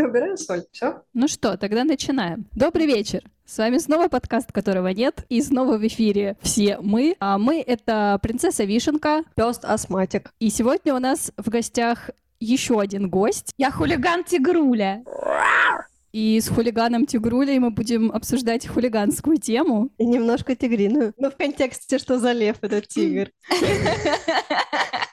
Я убираю соль. Все? Ну что, тогда начинаем. Добрый вечер. С вами снова подкаст, которого нет, и снова в эфире все мы. А мы — это принцесса Вишенка. Пёст астматик. И сегодня у нас в гостях еще один гость. Я хулиган Тигруля. И с хулиганом Тигрулей мы будем обсуждать хулиганскую тему. И немножко тигриную. Но в контексте, что за лев этот тигр.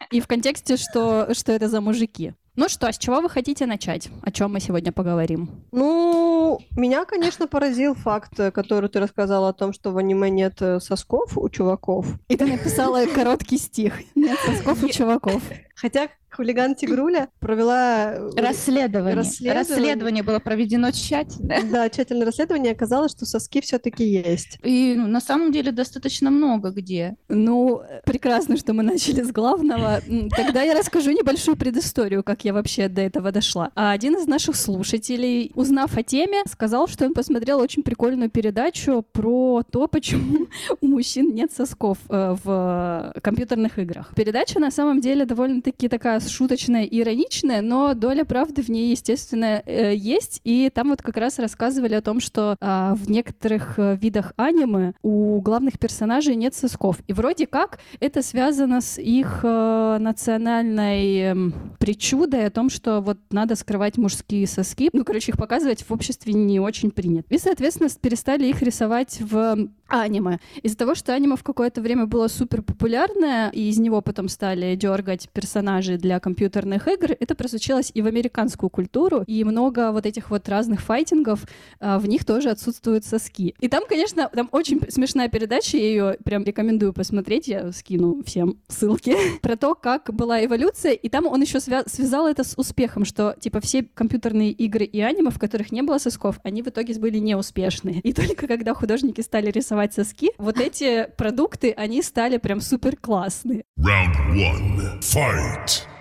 И в контексте, что, что это за мужики. Ну что, с чего вы хотите начать? О чем мы сегодня поговорим? Ну, меня, конечно, поразил факт, который ты рассказала о том, что в аниме нет э, сосков у чуваков. И ты написала короткий стих. Нет сосков у чуваков. Хотя хулиган Тигруля провела э, Расследование. Расследование. Расследование было проведено тщательно. Да, тщательное расследование оказалось, что соски все-таки есть. И ну, на самом деле достаточно много где. Ну, прекрасно, что мы начали с главного. Тогда я расскажу небольшую предысторию, как я вообще до этого дошла. А один из наших слушателей, узнав о теме, сказал, что он посмотрел очень прикольную передачу про то, почему у мужчин нет сосков э, в компьютерных играх. Передача на самом деле довольно-таки такая шуточная и ироничная, но доля правды в ней, естественно, э, есть. И там вот как раз рассказывали о том, что а, в некоторых э, видах аниме у главных персонажей нет сосков. И вроде как это связано с их э, национальной эм, причудой о том, что вот надо скрывать мужские соски. Ну, короче, их показывать в обществе не очень принято. И, соответственно, перестали их рисовать в аниме. Из-за того, что аниме в какое-то время было супер популярное, и из него потом стали дергать персонажей для компьютерных игр, это просочилось и в американскую культуру, и много вот этих вот разных файтингов, а, в них тоже отсутствуют соски. И там, конечно, там очень смешная передача, я ее прям рекомендую посмотреть, я скину всем ссылки, про то, как была эволюция, и там он еще связал это с успехом, что, типа, все компьютерные игры и аниме, в которых не было сосков, они в итоге были неуспешные. И только когда художники стали рисовать соски, вот эти продукты, они стали прям супер классные. Round one. Fight.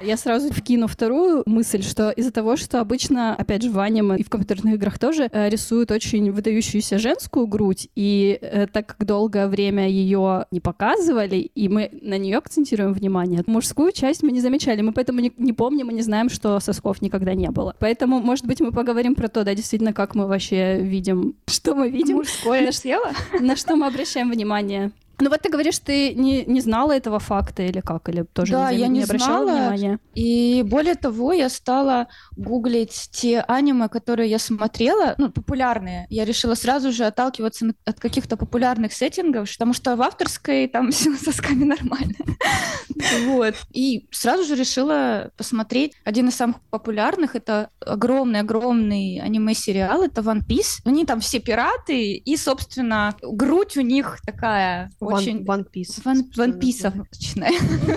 Я сразу вкину вторую мысль, что из-за того, что обычно, опять же, в аниме и в компьютерных играх тоже э, рисуют очень выдающуюся женскую грудь, и э, так как долгое время ее не показывали, и мы на нее акцентируем внимание, мужскую часть мы не замечали, мы поэтому не, не помним и не знаем, что сосков никогда не было. Поэтому, может быть, мы поговорим про то, да, действительно, как мы вообще видим, что мы видим, Мужское тело? на что мы обращаем внимание. Ну вот ты говоришь, ты не, не знала этого факта или как? Или тоже Да, не, я не обращала знала. внимания? И более того, я стала гуглить те аниме, которые я смотрела, ну, популярные. Я решила сразу же отталкиваться от каких-то популярных сеттингов, потому что в авторской там все сосками нормально. Вот. И сразу же решила посмотреть один из самых популярных. Это огромный-огромный аниме-сериал. Это One Piece. Они там все пираты, и, собственно, грудь у них такая очень... One, One Piece. Ванписовочная.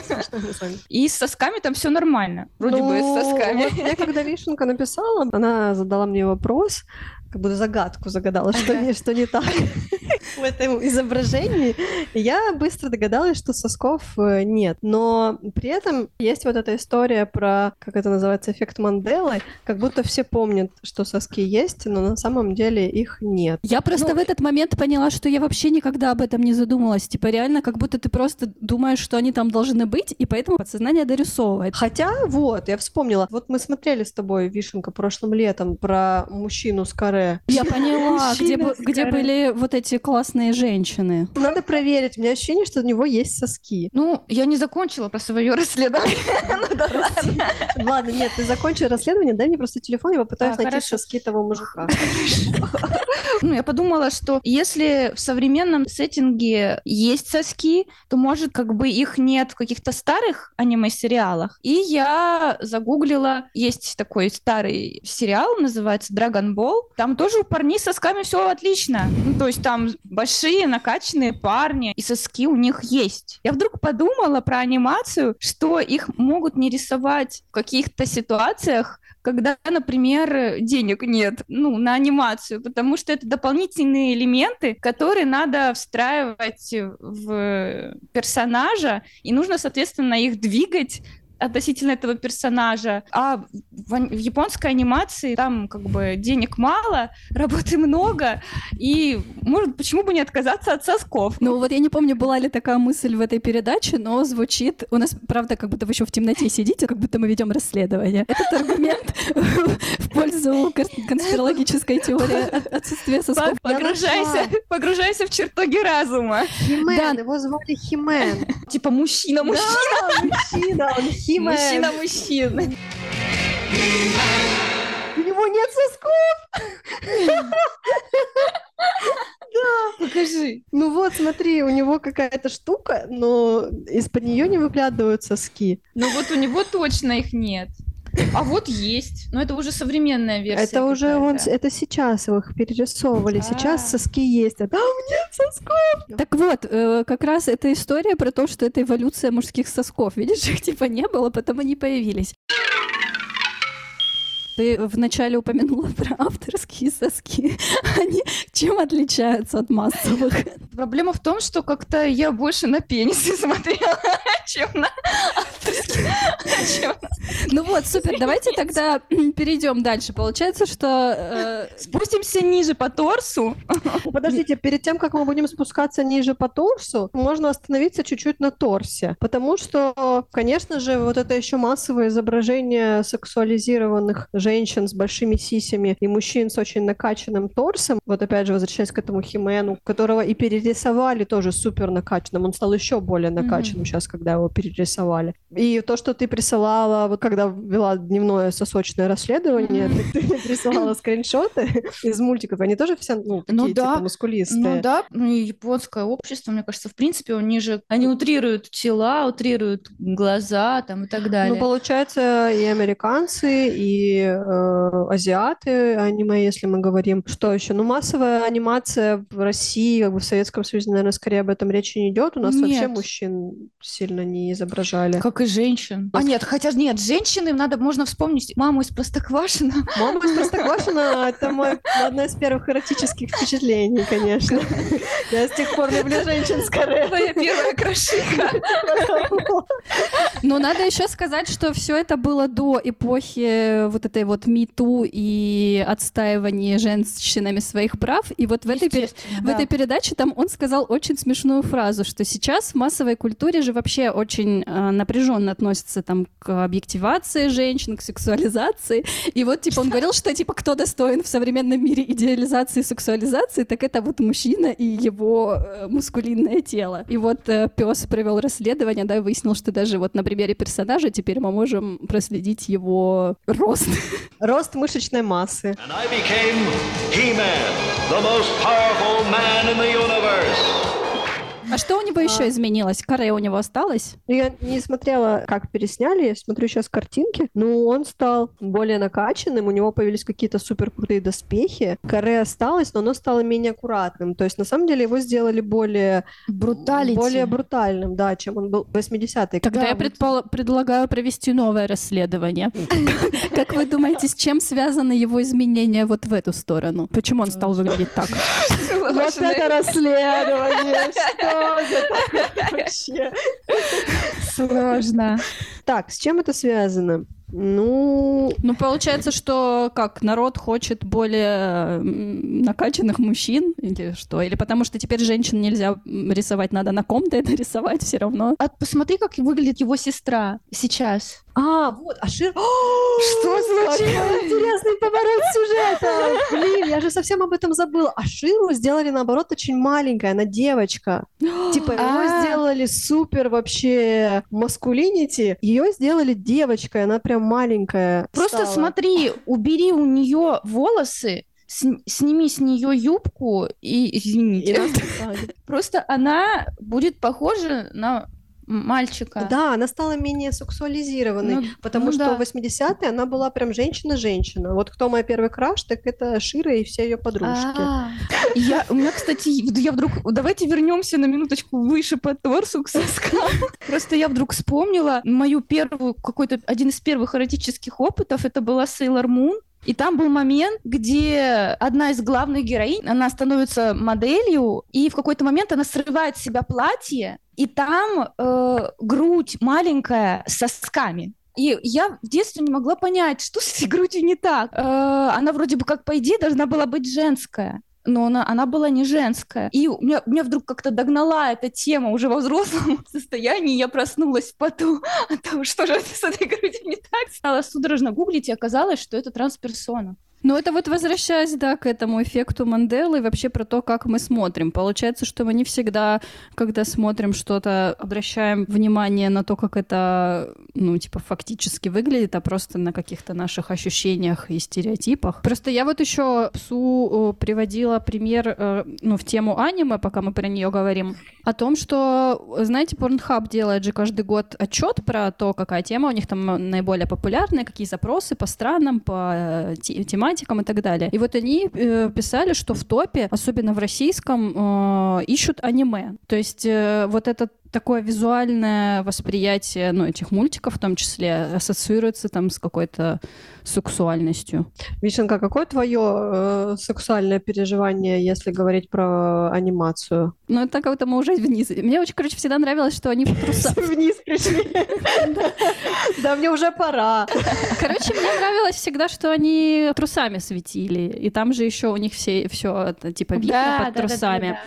Смешное название. И с сосками там все нормально. Вроде бы с Ну, сосками. вот мне когда Вишенка написала, она задала мне вопрос, как будто загадку загадала, что, Ага. не, что не так в этом изображении. Я быстро догадалась, что сосков э, нет. Но при этом есть вот эта история про, как это называется, эффект Манделы, как будто все помнят, что соски есть, но на самом деле их нет. Я просто Ну, в этот момент поняла, что я вообще никогда об этом не задумалась. Типа реально, как будто ты просто думаешь, что они там должны быть, и поэтому подсознание дорисовывает. Хотя, вот, я вспомнила, вот мы смотрели с тобой, Вишенка, прошлым летом про мужчину с каре. Я поняла, где, где были вот эти классные женщины. Надо проверить, у меня ощущение, что у него есть соски. Ну, я не закончила про свое расследование. Ну ладно. Нет, ты закончи расследование, дай мне просто телефон, я попытаюсь А, найти соски того мужика. Ну, я подумала, что если в современном сеттинге есть соски, то, может, как бы их нет в каких-то старых аниме-сериалах. И я загуглила, есть такой старый сериал, называется Dragon Ball. Там тоже у парней с сосками все отлично. Ну, то есть там большие накачанные парни, и соски у них есть. Я вдруг подумала про анимацию, что их могут не рисовать в каких-то ситуациях, когда, например, денег нет, ну, на анимацию, потому что это дополнительные элементы, которые надо встраивать в персонажа, и нужно, соответственно, их двигать относительно этого персонажа. А в, в японской анимации там как бы денег мало, работы много, и может, почему бы не отказаться от сосков? Ну вот я не помню, была ли такая мысль в этой передаче, но звучит... У нас, правда, как будто вы еще в темноте сидите, как будто мы ведем расследование. Этот аргумент в пользу конспирологической теории отсутствия сосков. Погружайся, погружайся в чертоги разума. Химен, его звали Химен. Типа мужчина-мужчина. Да, мужчина, он Химен. Мужчина-мужчина. У него нет сосков. Да, покажи. Ну вот, смотри, у него какая-то штука, но из-под нее не выглядывают соски. Ну вот у него точно их нет. А вот есть. Но это уже современная версия. Это уже он, это сейчас их перерисовывали. Сейчас А. соски есть, а там нет сосков. Так вот, э, как раз эта история про то, что это эволюция мужских сосков. Видишь, их типа не было, потом они появились. Ты вначале упомянула про авторские соски. Они чем отличаются от массовых? Проблема в том, что как-то я больше на пенисы смотрела, чем на авторские. Ну вот, супер, давайте тогда перейдем дальше. Получается, что э, Спустимся ниже по торсу. Подождите, перед тем, как мы будем спускаться ниже по торсу, можно остановиться чуть-чуть на торсе. Потому что, конечно же, вот это еще массовое изображение сексуализированных женщин с большими сисями и мужчин с очень накачанным торсом. Вот опять же, возвращаясь к этому Химену, которого и перерисовали тоже супер накачанным. Он стал еще более накачанным сейчас, когда его перерисовали. И то, что ты присылала, вот когда вела дневное сосочное расследование, ты, ты присылала скриншоты из мультиков, они тоже все, ну, такие, Ну типа, да. мускулистые. Ну да, ну японское общество, мне кажется, в принципе, они же, они утрируют тела, утрируют глаза там и так далее. Ну, получается, и американцы, и э, азиаты аниме, если мы говорим. Что еще? Ну, массовая анимация в России, как бы в Советском Союзе, наверное, скорее об этом речи не идет. У нас вообще Нет. мужчин сильно не изображали. Как и женщин. А нет, хотя нет, женщины, надо, можно вспомнить маму из Простоквашино. Мама из Простоквашино — это мой, одно из первых эротических впечатлений, конечно. Я с тех пор люблю женщин с каре. Твоя первая крошиха. Но надо еще сказать, что все это было до эпохи вот этой вот МИТУ и отстаивания женщинами своих прав. И вот в этой, пер- Естественно, в да. этой передаче там он сказал очень смешную фразу, что сейчас в массовой культуре же вообще очень напряженно относятся там к объективации женщин, к сексуализации. И вот типа он говорил, что типа кто достоин в современном мире идеализации и сексуализации, так это вот мужчина и его э, мускулинное тело. И вот пес провел расследование, да, и выяснил, что даже вот на примере персонажа теперь мы можем проследить его рост. Рост мышечной массы. And I became He-Man, the most powerful man in the universe. А что у него еще изменилось? Каре у него осталось? Я не смотрела, как пересняли, я смотрю сейчас картинки. Ну, он стал более накачанным, у него появились какие-то супер крутые доспехи. Каре осталось, но оно стало менее аккуратным. То есть, на самом деле, его сделали более, Бруталити. более брутальным, да, чем он был в 80-е. Тогда Да, я предпол- предлагаю провести новое расследование. Как вы думаете, с чем связаны его изменения вот в эту сторону? Почему он стал выглядеть так? Вот это расследование! Что вообще? Сложно. Так, с чем это связано? Ну, Ну, получается, что как народ хочет более накачанных мужчин или что? Или потому что теперь женщин нельзя рисовать, надо на ком-то это рисовать все равно. А посмотри, как выглядит его сестра сейчас. а, вот, Ашир... Что Какой интересный поворот сюжета! Блин, я же совсем об этом забыла. Аширу сделали, наоборот, очень маленькая, она девочка. Типа, его А. сделали супер вообще маскулинити. Ее сделали девочкой, она прям маленькая. Просто смотри, убери у нее волосы, сн- сними с нее юбку и извините. Просто она будет похожа на мальчика. Да, она стала менее сексуализированной, Ну, потому ну что да. в 80-е она была прям женщина-женщина. Вот кто мой первый краш, так это Шира и все ее подружки. А. Я, у меня, кстати, я вдруг... Давайте вернемся на минуточку выше по торсу к соскам. Просто я вдруг вспомнила мою первую, какой-то один из первых эротических опытов. Это была Sailor Moon. И там был момент, где одна из главных героинь, она становится моделью, и в какой-то момент она срывает с себя платье, и там э, грудь маленькая с сосками. И я в детстве не могла понять, что с этой грудью не так. Э, она вроде бы как по идее должна была быть женская но она, она была не женская. И у меня, меня вдруг как-то догнала эта тема уже во взрослом состоянии, я проснулась в поту от того, что же с этой грудью не так. Стала судорожно гуглить, и оказалось, что это трансперсона. Ну, это вот возвращаясь, да, к этому эффекту Манделы и вообще про то, как мы смотрим. Получается, что мы не всегда, когда смотрим что-то, обращаем внимание на то, как это, ну, типа, фактически выглядит, а просто на каких-то наших ощущениях и стереотипах. Просто я вот еще Псу приводила пример, э, ну, в тему аниме, пока мы про нее говорим, о том, что, знаете, Pornhub делает же каждый год отчет про то, какая тема у них там наиболее популярная, какие запросы по странам, по э, тематикам, тематикам и так далее. И вот они э, писали, что в топе, особенно в российском, э, ищут аниме. То есть э, вот этот такое визуальное восприятие, ну, этих мультиков в том числе, ассоциируется там с какой-то сексуальностью. Вишенка, какое твое э, сексуальное переживание, если говорить про анимацию? Ну, это как-то мы уже вниз. Мне очень, короче, всегда нравилось, что они в трусах. Вниз пришли. Да, мне уже пора. Короче, мне нравилось всегда, что они трусами светили. И там же еще у них все все типа видно под трусами.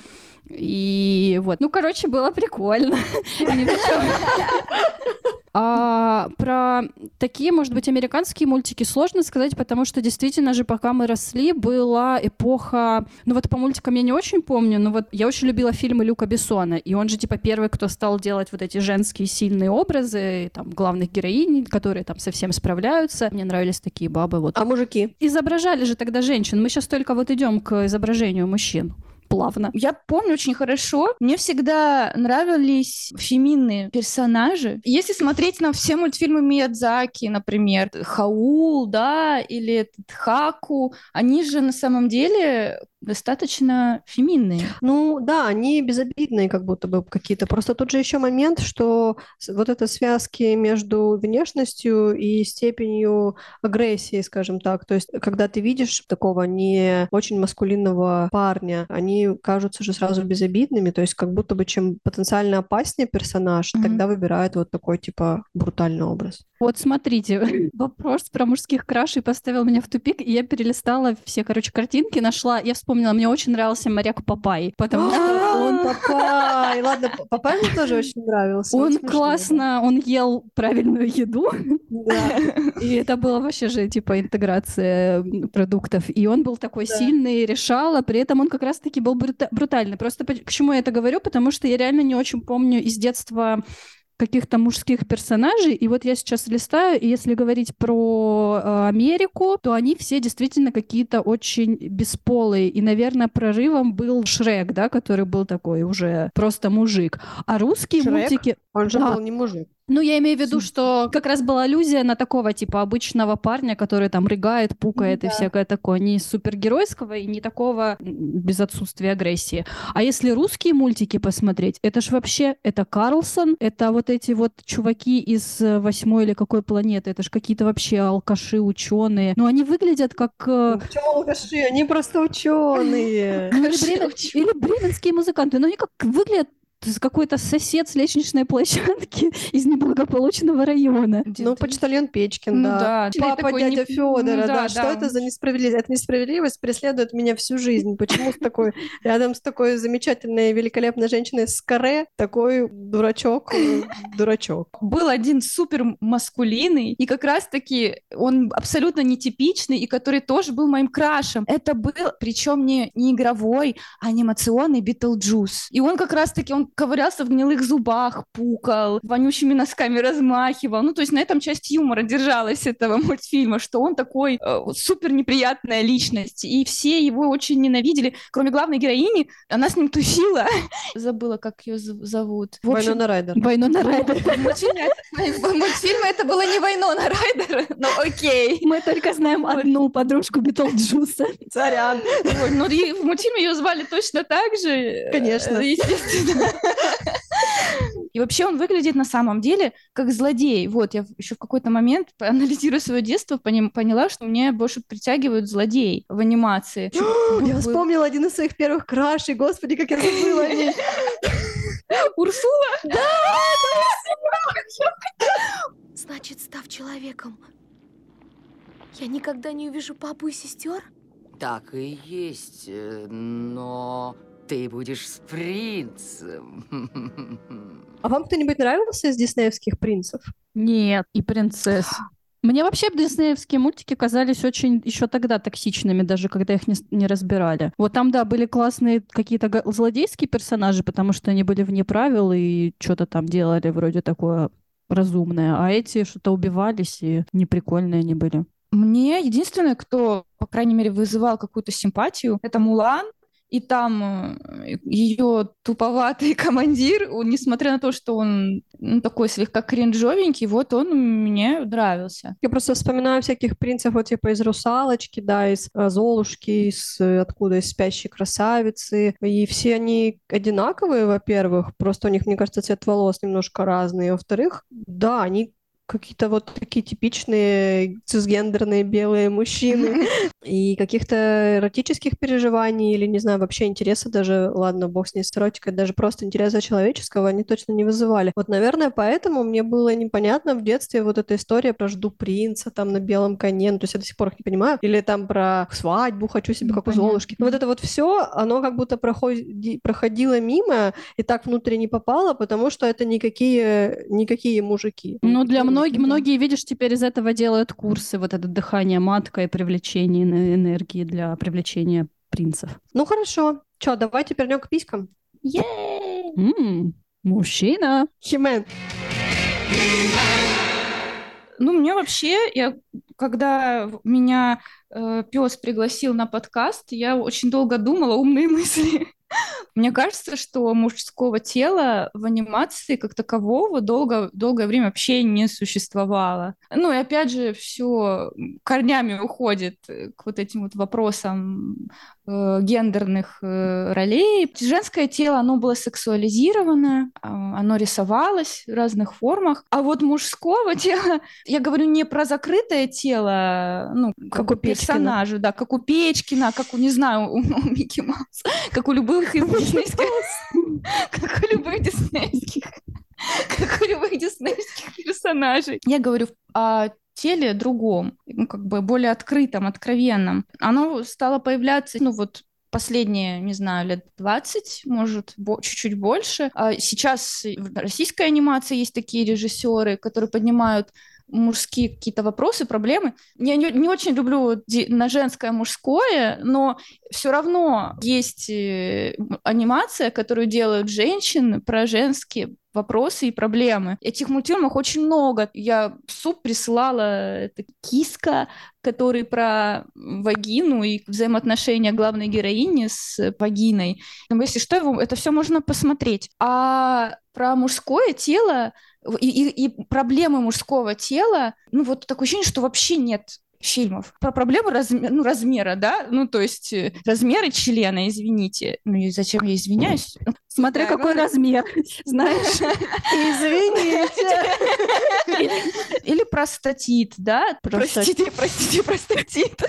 И вот, ну, короче, было прикольно. А про такие, может быть, американские мультики сложно сказать, потому что действительно же, пока мы росли, была эпоха... Ну вот по мультикам я не очень помню, но вот я очень любила фильмы Люка Бессона, и он же типа первый, кто стал делать вот эти женские сильные образы, там, главных героинь, которые там совсем справляются. Мне нравились такие бабы. Вот. А мужики? Изображали же тогда женщин. Мы сейчас только вот идем к изображению мужчин плавно. Я помню очень хорошо. Мне всегда нравились феминные персонажи. Если смотреть на все мультфильмы Миядзаки, например, Хаул, да, или Хаку, они же на самом деле достаточно феминные. Ну да, они безобидные как будто бы какие-то. Просто тут же еще момент, что вот это связки между внешностью и степенью агрессии, скажем так. То есть когда ты видишь такого не очень маскулинного парня, они кажутся же сразу безобидными. То есть как будто бы чем потенциально опаснее персонаж, mm-hmm. тогда выбирают вот такой типа брутальный образ. Вот смотрите, вопрос про мужских крашей поставил меня в тупик, и я перелистала все, короче, картинки, нашла, я вспомнила, мне очень нравился моряк Папай, потому что он Папай, ладно, Папай мне тоже очень нравился. Он классно, он ел правильную еду, и это было вообще же, типа, интеграция продуктов, и он был такой сильный, решал, а при этом он как раз-таки был брутальный. Просто к чему я это говорю, потому что я реально не очень помню из детства каких-то мужских персонажей. И вот я сейчас листаю, и если говорить про э, Америку, то они все действительно какие-то очень бесполые. И, наверное, прорывом был Шрек, да, который был такой уже просто мужик. А русские Шрек? мультики... Он же да. был не мужик. Ну, я имею в виду, что как раз была аллюзия на такого типа обычного парня, который там рыгает, пукает да. и всякое такое. Не супергеройского и не такого без отсутствия агрессии. А если русские мультики посмотреть, это ж вообще, это Карлсон, это вот эти вот чуваки из э, восьмой или какой планеты, это ж какие-то вообще алкаши, ученые. Но они выглядят как... Э, ну, почему алкаши? Они просто ученые. Ну, или бременские музыканты. Но они как выглядят какой-то сосед с лестничной площадки из неблагополучного района. Ну, почтальон Печкин, да. да. Папа дядя не... Федора, ну, да, да. Что это за несправедливость? Эта несправедливость преследует меня всю жизнь. Почему с такой, рядом с такой замечательной, великолепной женщиной с каре такой дурачок, э, дурачок? Был один супер маскулинный, и как раз-таки он абсолютно нетипичный, и который тоже был моим крашем. Это был, причем не, не игровой, а анимационный Битлджус. И он как раз-таки, он ковырялся в гнилых зубах, пукал, вонючими носками размахивал. Ну, то есть на этом часть юмора держалась этого мультфильма, что он такой э, супер неприятная личность. И все его очень ненавидели, кроме главной героини. Она с ним тусила. Забыла, как ее зовут. Вайнона Райдер. Вайнона Райдер. В мультфильме это было не Вайнона Райдер, но окей. Мы только знаем одну подружку Битлджуса. Царян. Ну, в мультфильме ее звали точно так же. Конечно. Естественно. И вообще он выглядит на самом деле как злодей. Вот, я еще в какой-то момент, анализируя свое детство, поняла, что мне больше притягивают злодей в анимации. Я вспомнила один из своих первых крашей. Господи, как я забыла о ней. Урсула? Значит, став человеком, я никогда не увижу папу и сестер? Так и есть, э, но ты будешь с принцем. А вам кто-нибудь нравился из диснеевских принцев? Нет, и принцесс. Мне вообще диснеевские мультики казались очень еще тогда токсичными, даже когда их не, не разбирали. Вот там, да, были классные какие-то злодейские персонажи, потому что они были вне правил и что-то там делали вроде такое разумное, а эти что-то убивались и неприкольные они были. Мне единственное, кто, по крайней мере, вызывал какую-то симпатию, это Мулан. И там ее туповатый командир, он, несмотря на то, что он ну, такой слегка кринжовенький, вот он мне нравился. Я просто вспоминаю всяких принцев, вот типа из «Русалочки», да, из э, «Золушки», из э, откуда, из «Спящей красавицы». И все они одинаковые, во-первых, просто у них, мне кажется, цвет волос немножко разный. Во-вторых, да, они какие-то вот такие типичные цисгендерные белые мужчины. И каких-то эротических переживаний или, не знаю, вообще интереса даже, ладно, бог с ней с эротикой, даже просто интереса человеческого они точно не вызывали. Вот, наверное, поэтому мне было непонятно в детстве вот эта история про «жду принца» там на белом коне, ну, то есть я до сих пор их не понимаю, или там про свадьбу «хочу себе, как у Непонятно. Золушки». Ну, Вот это вот все, оно как будто проходи- проходило мимо и так внутрь не попало, потому что это никакие, никакие мужики. Ну, для многих, да. многие, видишь, теперь из этого делают курсы, вот это дыхание матка и привлечение эне- энергии для привлечения принцев. Ну, хорошо. Че, давайте перейдем к писькам. Е-е-е! М, мужчина. Химен. Ну, мне вообще, я, когда меня пес пригласил на подкаст, я очень долго думала умные мысли. Мне кажется, что мужского тела в анимации как такового долго, долгое время вообще не существовало. Ну и опять же, все корнями уходит э, к вот этим вот вопросам э, гендерных э, ролей. Женское тело, оно было сексуализировано, а, оно рисовалось в разных формах. А вот мужского тела, я говорю не про закрытое тело, ну, Как бы у персонажа, да, как у Печкина, как у, не знаю, у, у Микки Мауса, как у любых диснейских, как у любых диснейских, как у любых диснейских персонажей. Я говорю о теле другом, ну, как бы более открытом, откровенном. Оно стало появляться, ну, вот последние, не знаю, лет 20, может, бо- чуть-чуть больше. А сейчас в российской анимации есть такие режиссеры, которые поднимают мужские какие-то вопросы, проблемы. Я не, не очень люблю на женское мужское, но все равно есть э, анимация, которую делают женщины про женские вопросы и проблемы. Этих мультфильмов очень много. Я в суп присылала это киска, который про вагину и взаимоотношения главной героини с вагиной. Но если что, это все можно посмотреть. А про мужское тело и, и- и проблемы мужского тела, ну вот такое ощущение, что вообще нет фильмов. Про проблемы разме- ну, размера, да? Ну, то есть э, размеры члена, извините. Ну, и зачем я извиняюсь? Смотря Да, какой ну- размер, знаешь. Извините. Или простатит, да? Простатит. Простите, простите, простатит.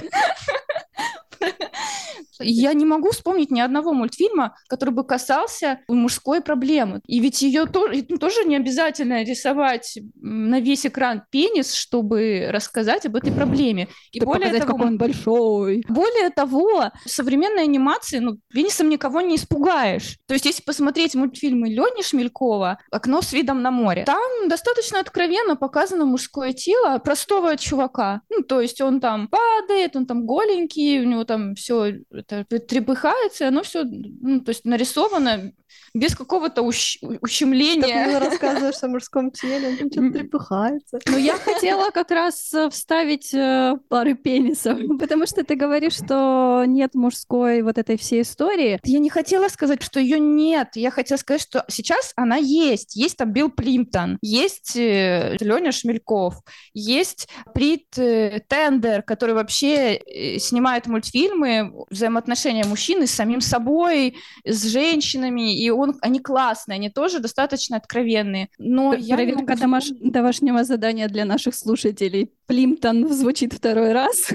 Я не могу вспомнить ни одного мультфильма, который бы касался мужской проблемы. И ведь ее тоже, тоже не обязательно рисовать на весь экран пенис, чтобы рассказать об этой проблеме. И Чтобы более показать, того, какой он большой. более того, в современной анимации, ну, пенисом никого не испугаешь. То есть, если посмотреть мультфильмы Лени Шмелькова «Окно с видом на море», там достаточно откровенно показано мужское тело простого чувака. Ну, то есть, он там падает, он там голенький, у него там все это трепыхается, оно все, ну, то есть, нарисовано без какого-то ущ- Так ущемления. мило рассказываешь о мужском теле, он что-то трепыхается. Ну, я хотела как раз э, вставить э, пары пенисов, потому что ты говоришь, что нет мужской вот этой всей истории. Я не хотела сказать, что ее нет. Я хотела сказать, что сейчас она есть. Есть там Билл Плимптон, есть э, Леня Шмельков, есть Прит Тендер, который вообще снимает мультфильмы взаимоотношения мужчины с самим собой, с женщинами, и он, они классные, они тоже достаточно откровенные. Но я не Проверка могу домаш- домашнего задания для наших слушателей. Плимптон звучит второй раз.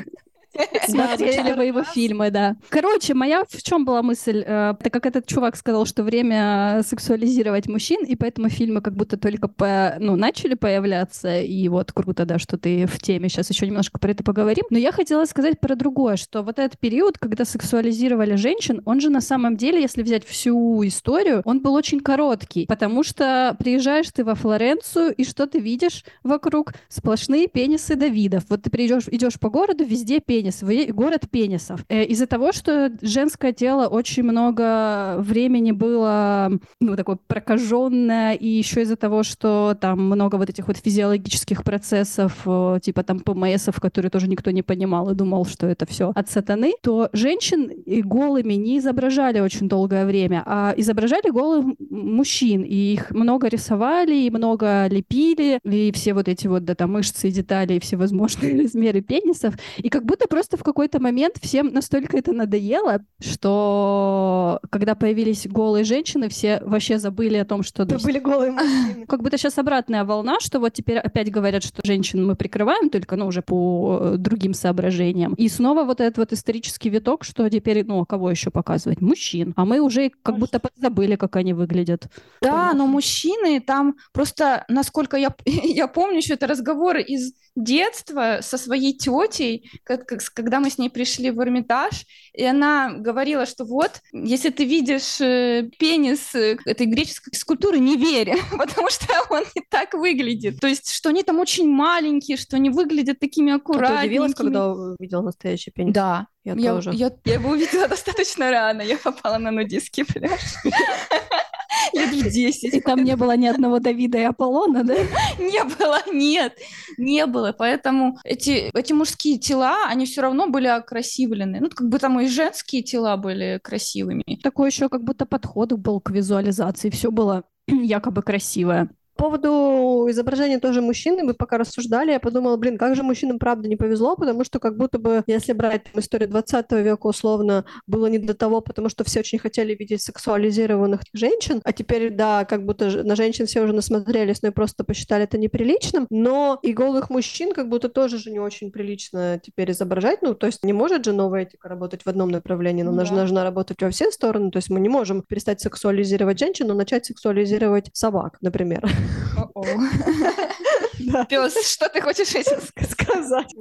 Смотрели вы его фильмы, да. Короче, моя в чем была мысль? Э, Так как этот чувак сказал, что время сексуализировать мужчин, и поэтому фильмы как будто только по, ну, начали появляться, и вот круто, да, что ты в теме. Сейчас еще немножко про это поговорим. Но я хотела сказать про другое, что вот этот период, когда сексуализировали женщин, он же на самом деле, если взять всю историю, он был очень короткий, потому что приезжаешь ты во Флоренцию, и что ты видишь вокруг? Сплошные пенисы Давидов. Вот ты придешь, идешь по городу, везде пенис, вы- город пенисов. Э, Из-за того, что женское тело очень много времени было, ну, такое прокаженное, и еще из-за того, что там много вот этих вот физиологических процессов, э, типа там ПМСов, которые тоже никто не понимал и думал, что это все от сатаны, то женщин и голыми не изображали очень долгое время, а изображали голых мужчин, и их много рисовали, и много лепили, и все вот эти вот, да, там, мышцы и детали, и всевозможные размеры пенисов, и как будто просто в какой-то момент всем настолько это надоело, что когда появились голые женщины, все вообще забыли о том, что... Это были голые мужчины. Как будто сейчас обратная волна, что вот теперь опять говорят, что женщин мы прикрываем только, ну, уже по э, другим соображениям. И снова вот этот вот исторический виток, что теперь, ну, а кого еще показывать? Мужчин. А мы уже как будто подзабыли, как они выглядят. Да, но мужчины там просто, насколько я, я помню, еще это разговоры из детства со своей тетей, как, как когда мы с ней пришли в Эрмитаж, и она говорила, что вот, если ты видишь э, пенис э, этой греческой скульптуры, не верь, потому что он не так выглядит. То есть, что они там очень маленькие, что они выглядят такими А Ты удивилась, когда увидела настоящий пенис? Да, Я, я, тоже. я, я его увидела достаточно рано. Я попала на нудистский пляж. Лет в 10. И там не было ни одного Давида и Аполлона, да? Не было, нет, не было. Поэтому эти, эти мужские тела, они все равно были окрасивлены. Ну, как бы там и женские тела были красивыми. Такой еще как будто подход был к визуализации. Все было якобы красивое. По поводу изображения тоже мужчины, мы пока рассуждали, я подумала, блин, как же мужчинам правда не повезло, потому что как будто бы, если брать там, историю 20 века условно, было не до того, потому что все очень хотели видеть сексуализированных женщин, а теперь, да, как будто на женщин все уже насмотрелись, но и просто посчитали это неприличным, но и голых мужчин как будто тоже же не очень прилично теперь изображать, ну, то есть не может же новая этика работать в одном направлении, она Ну должна, да. должна работать во все стороны, то есть мы не можем перестать сексуализировать женщин, но начать сексуализировать собак, например. Пес, что ты хочешь этим сказать?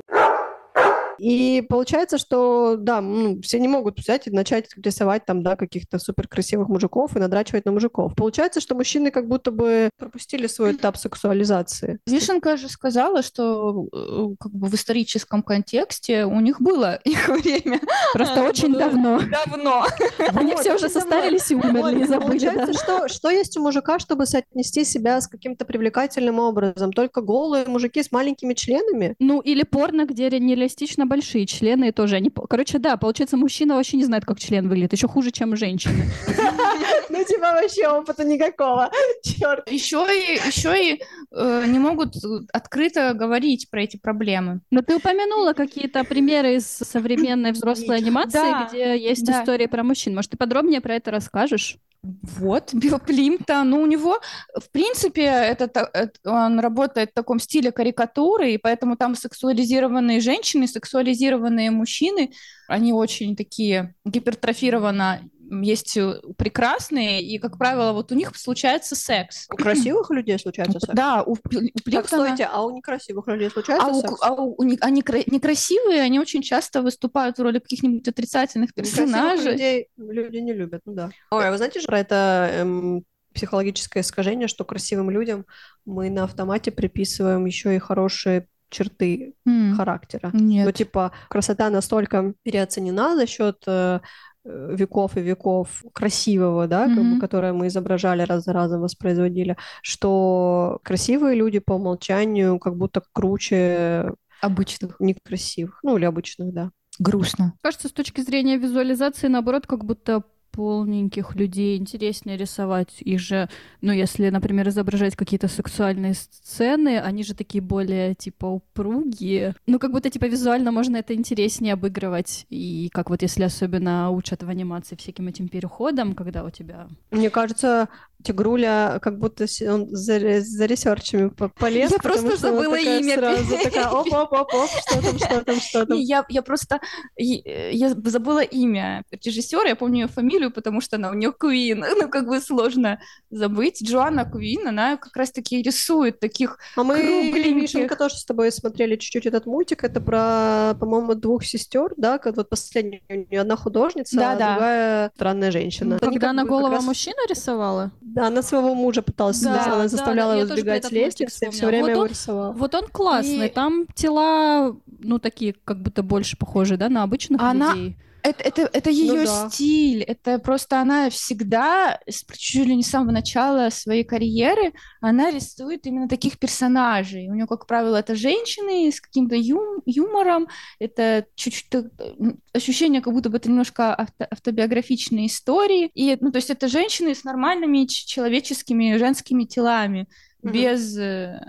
И получается, что, да, ну, все не могут взять и начать рисовать там, да, каких-то суперкрасивых мужиков и надрачивать на мужиков. Получается, что мужчины как будто бы пропустили свой этап сексуализации. Вишенка же сказала, что э, как бы в историческом контексте у них было их время Просто очень давно. давно. Они все уже состарились и умерли, и забыли, получается, что, что есть у мужика, чтобы соотнести себя с каким-то привлекательным образом? Только голые мужики с маленькими членами? Ну, или порно, где ре- большие члены тоже. Они... Короче, да, получается, мужчина вообще не знает, как член выглядит. Еще хуже, чем женщины. Ну, типа, вообще опыта никакого. Черт. Еще и, еще и э, не могут открыто говорить про эти проблемы. Но ты упомянула какие-то примеры из современной взрослой анимации, Да, где есть да. истории про мужчин. Может, ты подробнее про это расскажешь? Вот, Биоплимта, ну, у него, в принципе, это, это- он работает в таком стиле карикатуры, и поэтому там сексуализированные женщины, сексуализированные мужчины, они очень такие гипертрофированно есть э, прекрасные, и, как правило, вот у них случается секс. У красивых людей случается секс? Да, у, у Так, Плимптона- стойте, а у некрасивых людей случается а у, секс? а у- у них- они кра- некрасивые, они очень часто выступают в роли каких-нибудь отрицательных персонажей. людей люди не любят, ну да. Ой, а вы знаете же про это эм, психологическое искажение, что красивым людям мы на автомате приписываем еще и хорошие черты М, характера. Нет. Ну, типа, красота настолько переоценена за счет э, веков и веков красивого, да, как бы, которое мы изображали раз за разом, воспроизводили, что красивые люди по умолчанию как будто круче Обычных. некрасивых, ну, или обычных, да. Грустно. Кажется, с точки зрения визуализации, наоборот, как будто полненьких людей интереснее рисовать. Их же, ну, если, например, изображать какие-то сексуальные сцены, они же такие более, типа, упругие. Ну, как будто, типа, визуально можно это интереснее обыгрывать. И как вот если особенно учат в анимации всяким этим переходам, когда у тебя... Мне кажется, Тигруля как будто он за, за ресерчами по- полез. Я просто забыла такая имя. Сразу такая, оп-оп-оп-оп, что там, что там, что там. Я, я просто э, я забыла имя режиссера, я помню ее фамилию, потому что она у нее Куин, ну как бы сложно забыть. Джоанна Куин, она как раз-таки рисует таких А мы, кругленьких. Мишенька, тоже с тобой смотрели чуть-чуть этот мультик. Это про, по-моему, двух сестер, да, как вот последняя у нее одна художница, а Да-да. другая странная женщина. Они Когда она голова раз- мужчина рисовала? Да, она своего мужа пыталась, Да, она да, заставляла да, его сбегать лестницы, и все время Вот его он- рисовал. Вот он классный, И- там тела, ну, такие, как будто больше похожи, да, на обычных Она- людей. Это, это, это ее да. стиль, это просто она всегда, чуть ли не с самого начала своей карьеры, она рисует именно таких персонажей. У нее, как правило, это женщины с каким-то ю- юмором, это чуть-чуть э, ощущение, как будто бы это немножко авто- автобиографичные истории. И, ну, то есть это женщины с нормальными человеческими женскими телами. Без... э,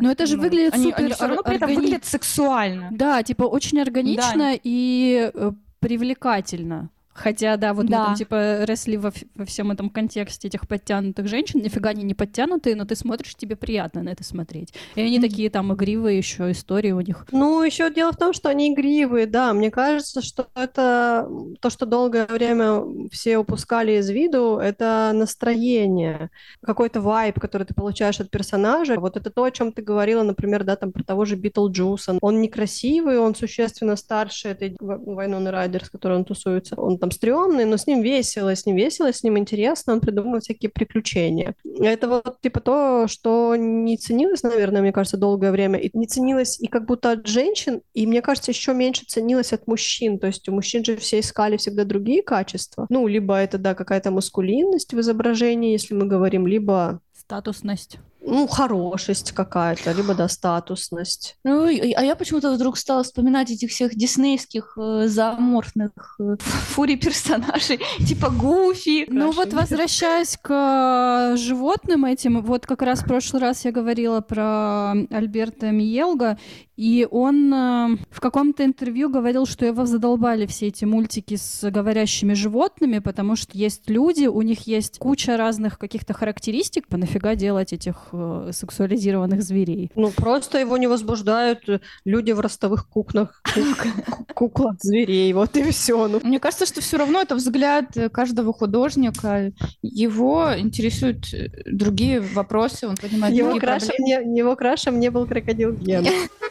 Но это же ну, выглядит они, супер Они все равно при этом органи- выглядят сексуально. Да, типа очень органично и э, привлекательно. Хотя, да, вот мы Да. там, типа, росли во, во всем этом контексте этих подтянутых женщин. Нифига они не подтянутые, но ты смотришь, тебе приятно на это смотреть. И они Мгм. такие там игривые еще истории у них. Ну, еще дело в том, что они игривые, да. Мне кажется, что это то, что долгое время все упускали из виду, это настроение, какой-то вайб, который ты получаешь от персонажа. Вот это то, о чем ты говорила, например, да, там про того же Битлджуса. Он некрасивый, он существенно старше этой Вайноны Райдер, с которой он тусуется. Он там стрёмный, но с ним весело, с ним весело, с ним интересно, он придумывает всякие приключения. Это вот типа то, что не ценилось, наверное, мне кажется, долгое время, и не ценилось и как будто от женщин, и мне кажется, еще меньше ценилось от мужчин. То есть у мужчин же все искали всегда другие качества. Ну, либо это, да, какая-то маскулинность в изображении, если мы говорим, либо Статусность. Ну, хорошесть какая-то, либо, да, статусность. Ну, а я почему-то вдруг стала вспоминать этих всех диснейских э, зооморфных э, фури персонажей, типа Гуфи. Ну вот возвращаясь к э, животным этим, вот как раз в прошлый раз я говорила про Альберта Миелга, и он э, в каком-то интервью говорил, что его задолбали все эти мультики с говорящими животными, потому что есть люди, у них есть куча разных каких-то характеристик, по нафига делать этих э, сексуализированных зверей. Ну, просто его не возбуждают э, люди в ростовых куклах, кук- куклах зверей, вот и все. Ну, Мне кажется, что все равно это взгляд э, каждого художника. Его интересуют э, другие вопросы, он понимает его другие крашем, проблемы. не, его крашем не был крокодил Ген.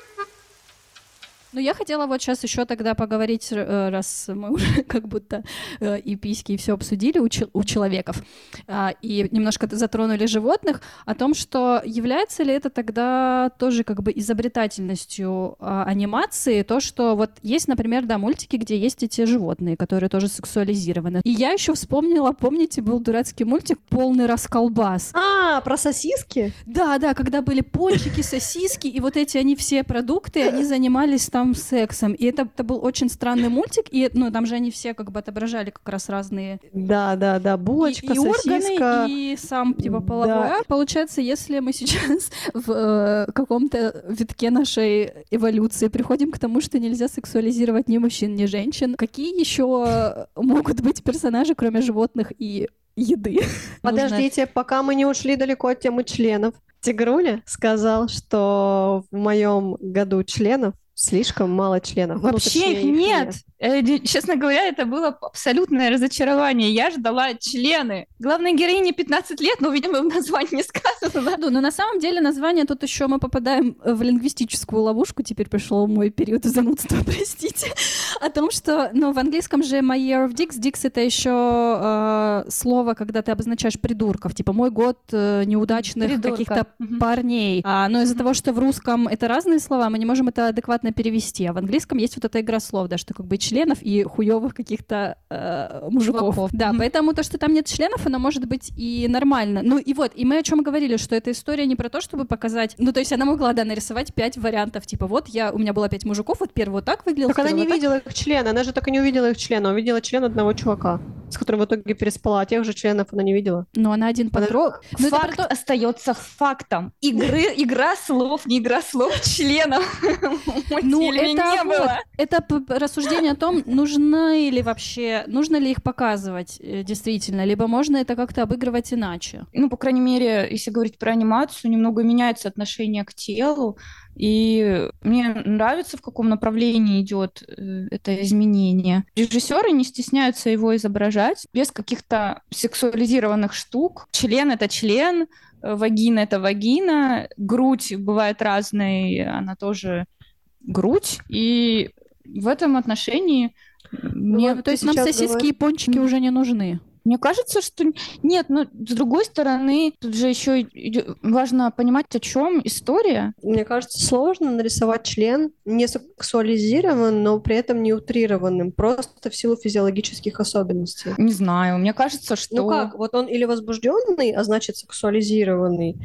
Ну, я хотела вот сейчас еще тогда поговорить, э, раз мы уже как будто э, и письки, и все обсудили у, у человеков, а, и немножко затронули животных, о том, что является ли это тогда тоже как бы изобретательностью а, анимации, то, что вот есть, например, да, мультики, где есть эти животные, которые тоже сексуализированы. И я еще вспомнила, помните, был дурацкий мультик «Полный расколбас». А, про сосиски? Да, да, когда были пончики, сосиски, и вот эти они все продукты, они занимались там сексом. И это, это был очень странный мультик, и ну, там же они все как бы отображали как раз разные Да, да, да, и, булочка, и сосиска. органы, и сам типа Да. половой акт. Получается, если мы сейчас в э, каком-то витке нашей эволюции приходим к тому, что нельзя сексуализировать ни мужчин, ни женщин, какие еще могут быть персонажи, кроме животных и еды? Нужно- Подождите, пока мы не ушли далеко от темы членов. Тигруля сказал, что в моем году членов слишком мало членов. Ну, Вообще точнее, их их нет. Э, Честно говоря, это было абсолютное разочарование. Я ждала члены. Главной героине 15 лет, но, видимо, в названии не сказано. да? Ну, но на самом деле название тут еще мы попадаем в лингвистическую ловушку. Теперь пришел мой период занудства, простите. О том, что, ну, в английском же my year of dicks, dicks это еще э, слово, когда ты обозначаешь придурков. Типа мой год э, неудачных Придурка. каких-то Мгм. парней. А, но из-за того, что в русском это разные слова, мы не можем это адекватно перевести. А в английском есть вот эта игра слов, да, что как бы членов и хуевых каких-то э, мужиков. Чуваков. Да, Мгм. поэтому то, что там нет членов, оно может быть и нормально. Ну и вот, и мы о чем говорили, что эта история не про то, чтобы показать. Ну, то есть она могла, да, нарисовать пять вариантов. Типа, вот я, у меня было пять мужиков, вот первый вот так выглядел. Так она не вот так. видела их члена, она же так и не увидела их члена, увидела член одного чувака. с которым в итоге переспала, а тех же членов она не видела. Но она один Она- подросток. Ну, это Факт про то- остается фактом. Игры, игра слов, не игра слов членов. в Ну, мультфильме это не вот, было. это рассуждение о том, нужны ли вообще, нужно ли их показывать э, действительно, либо можно это как-то обыгрывать иначе. Ну, по крайней мере, если говорить про анимацию, немного меняется отношение к телу. И мне нравится, в каком направлении идет э, это изменение. Режиссеры не стесняются его изображать без каких-то сексуализированных штук. Член это член, э, вагина это вагина, грудь бывает разной, она тоже грудь. И в этом отношении мне вот То есть нам сосиски говорят- и пончики уже не нужны. Мне кажется, что нет, но с другой стороны, тут же еще важно понимать, о чем история. Мне кажется, сложно нарисовать член не сексуализированным, но при этом не утрированным, просто в силу физиологических особенностей. Не знаю, мне кажется, что... Ну как, вот он или возбужденный, а значит сексуализированный,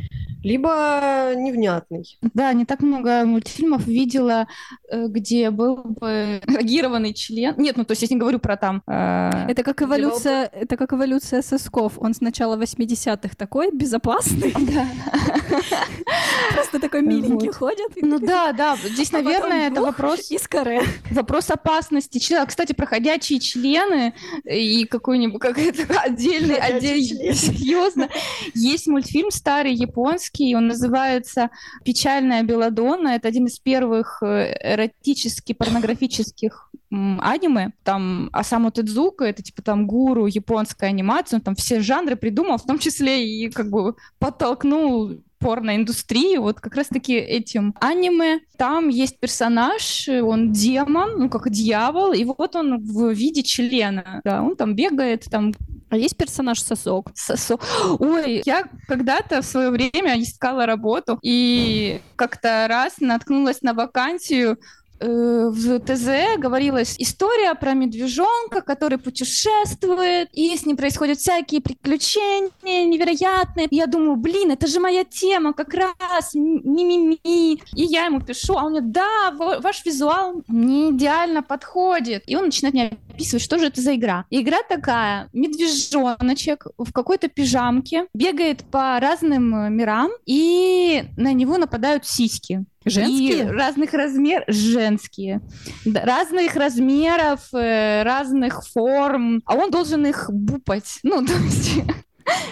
либо невнятный. Да, не так много мультфильмов видела, э, где был бы эрогированный член. Нет, ну то есть я не говорю про там... э, Это как эволюция, это как эволюция сосков. Он сначала 80-х такой безопасный, просто такой миленький ходит. Ну да, да, здесь, А наверное, это вопрос, И скоре. вопрос опасности члена. Кстати, проходящие члены и какой-нибудь как это, отдельный, отдельный, серьезно. Есть мультфильм старый японский, он называется «Печальная Беладонна». Это один из первых э, эротически порнографических аниме. Там Осаму Тедзука, это типа там гуру японской анимации, он там все жанры придумал, в том числе и как бы подтолкнул порноиндустрию вот как раз-таки этим аниме. Там есть персонаж, он демон, ну как дьявол, и вот он в виде члена. Да, он там бегает, там А есть персонаж сосок? сосо. Ой, я когда-то в свое время искала работу и как-то раз наткнулась на вакансию в ТЗ говорилась история про медвежонка, который путешествует, и с ним происходят всякие приключения невероятные. Я думаю, блин, это же моя тема как раз, мимими. И я ему пишу, а он мне, да, ва- ваш визуал мне идеально подходит. И он начинает мне описывать, что же это за игра. И игра такая, медвежоночек в какой-то пижамке бегает по разным э, мирам, и на него нападают сиськи. И Женские? разных размеров, женские, Да, разных размеров, э, разных форм, а он должен их бупать. Ну, то есть,